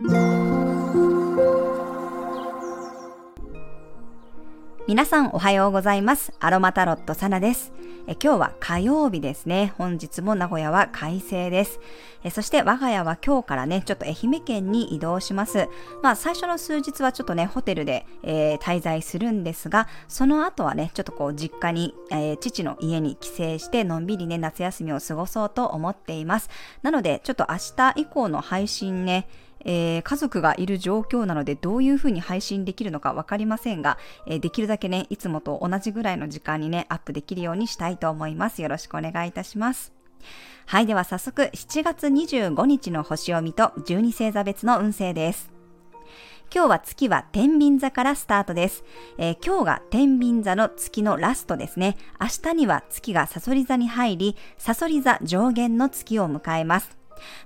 皆さんおはようございます。アロマタロットサナです。え今日は火曜日ですね。本日も名古屋は快晴です。えそして我が家は今日からね、ちょっと愛媛県に移動します。まあ最初の数日はちょっとね、ホテルで、えー、滞在するんですが、その後はね、ちょっとこう実家に、えー、父の家に帰省してのんびりね、夏休みを過ごそうと思っています。なので、ちょっと明日以降の配信ね、えー、家族がいる状況なのでどういうふうに配信できるのかわかりませんが、えー、できるだけね、いつもと同じぐらいの時間にね、アップできるようにしたいと思います。よろしくお願いいたします。はい、では早速7月25日の星読みと12星座別の運勢です。今日は月は天秤座からスタートです。えー、今日が天秤座の月のラストですね。明日には月がサソリ座に入り、サソリ座上限の月を迎えます。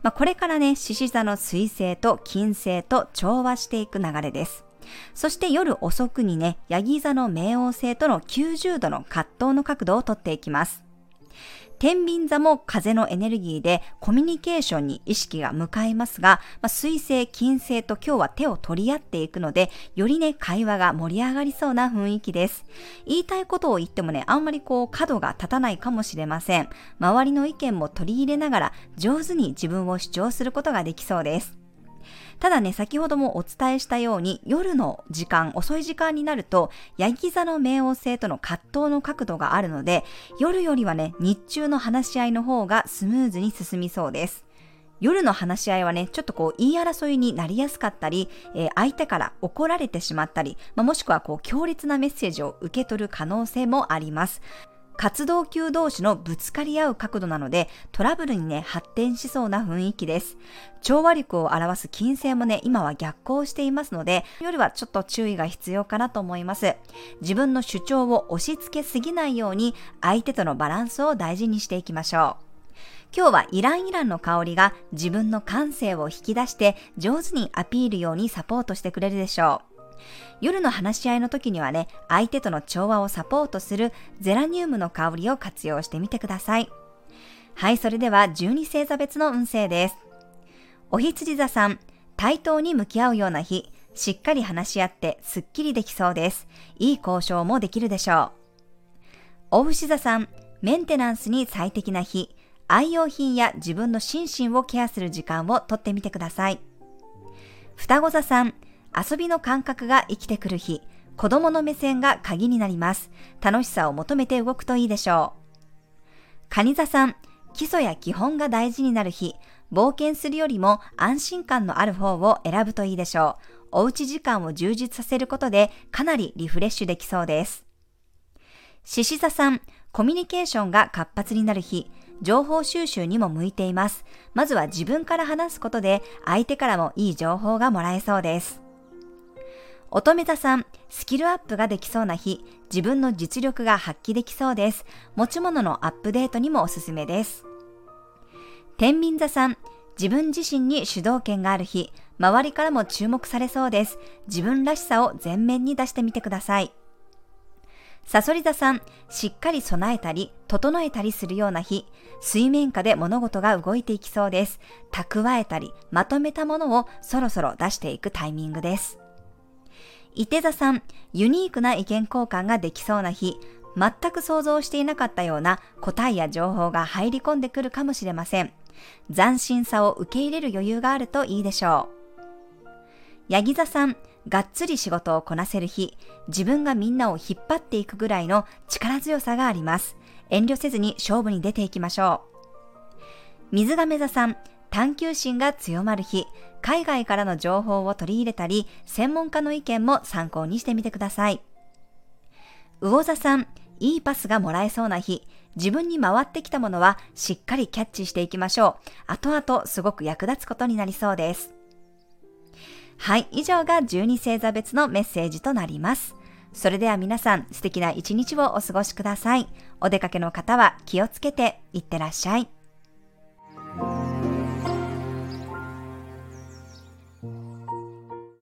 まあ、これからね、獅子座の水星と金星と調和していく流れです。そして夜遅くにね、ヤギ座の冥王星との90度の葛藤の角度をとっていきます。天秤座も風のエネルギーでコミュニケーションに意識が向かいますが、まあ、水星、金星と今日は手を取り合っていくので、よりね、会話が盛り上がりそうな雰囲気です。言いたいことを言ってもね、あんまりこう角が立たないかもしれません。周りの意見も取り入れながら上手に自分を主張することができそうです。ただね、先ほどもお伝えしたように、夜の時間、遅い時間になると、ヤギ座の冥王星との葛藤の角度があるので、夜よりはね、日中の話し合いの方がスムーズに進みそうです。夜の話し合いはね、ちょっとこう言い争いになりやすかったり、えー、相手から怒られてしまったり、まあ、もしくはこう強烈なメッセージを受け取る可能性もあります。活動級同士のぶつかり合う角度なので、トラブルにね、発展しそうな雰囲気です。調和力を表す金星もね、今は逆行していますので、夜はちょっと注意が必要かなと思います。自分の主張を押し付けすぎないように、相手とのバランスを大事にしていきましょう。今日はイランイランの香りが自分の感性を引き出して上手にアピールようにサポートしてくれるでしょう。夜の話し合いの時にはね、相手との調和をサポートするゼラニウムの香りを活用してみてください。はい、それでは12星座別の運勢です。お羊座さん、対等に向き合うような日、しっかり話し合ってすっきりできそうです。いい交渉もできるでしょう。お牛座さん、メンテナンスに最適な日、愛用品や自分の心身をケアする時間をとってみてください。双子座さん、遊びの感覚が生きてくる日、子供の目線が鍵になります。楽しさを求めて動くといいでしょう。蟹座さん、基礎や基本が大事になる日、冒険するよりも安心感のある方を選ぶといいでしょう。おうち時間を充実させることでかなりリフレッシュできそうです。獅子座さん、コミュニケーションが活発になる日、情報収集にも向いています。まずは自分から話すことで相手からもいい情報がもらえそうです。乙女座さん、スキルアップができそうな日、自分の実力が発揮できそうです。持ち物のアップデートにもおすすめです。天秤座さん、自分自身に主導権がある日、周りからも注目されそうです。自分らしさを前面に出してみてください。サソリ座さん、しっかり備えたり、整えたりするような日、水面下で物事が動いていきそうです。蓄えたり、まとめたものをそろそろ出していくタイミングです。伊手座さん、ユニークな意見交換ができそうな日、全く想像していなかったような答えや情報が入り込んでくるかもしれません。斬新さを受け入れる余裕があるといいでしょう。ヤギ座さん、がっつり仕事をこなせる日、自分がみんなを引っ張っていくぐらいの力強さがあります。遠慮せずに勝負に出ていきましょう。水亀座さん、探求心が強まる日、海外からの情報を取り入れたり、専門家の意見も参考にしてみてください。魚座さん、いいパスがもらえそうな日、自分に回ってきたものはしっかりキャッチしていきましょう。後々すごく役立つことになりそうです。はい、以上が12星座別のメッセージとなります。それでは皆さん素敵な一日をお過ごしください。お出かけの方は気をつけていってらっしゃい。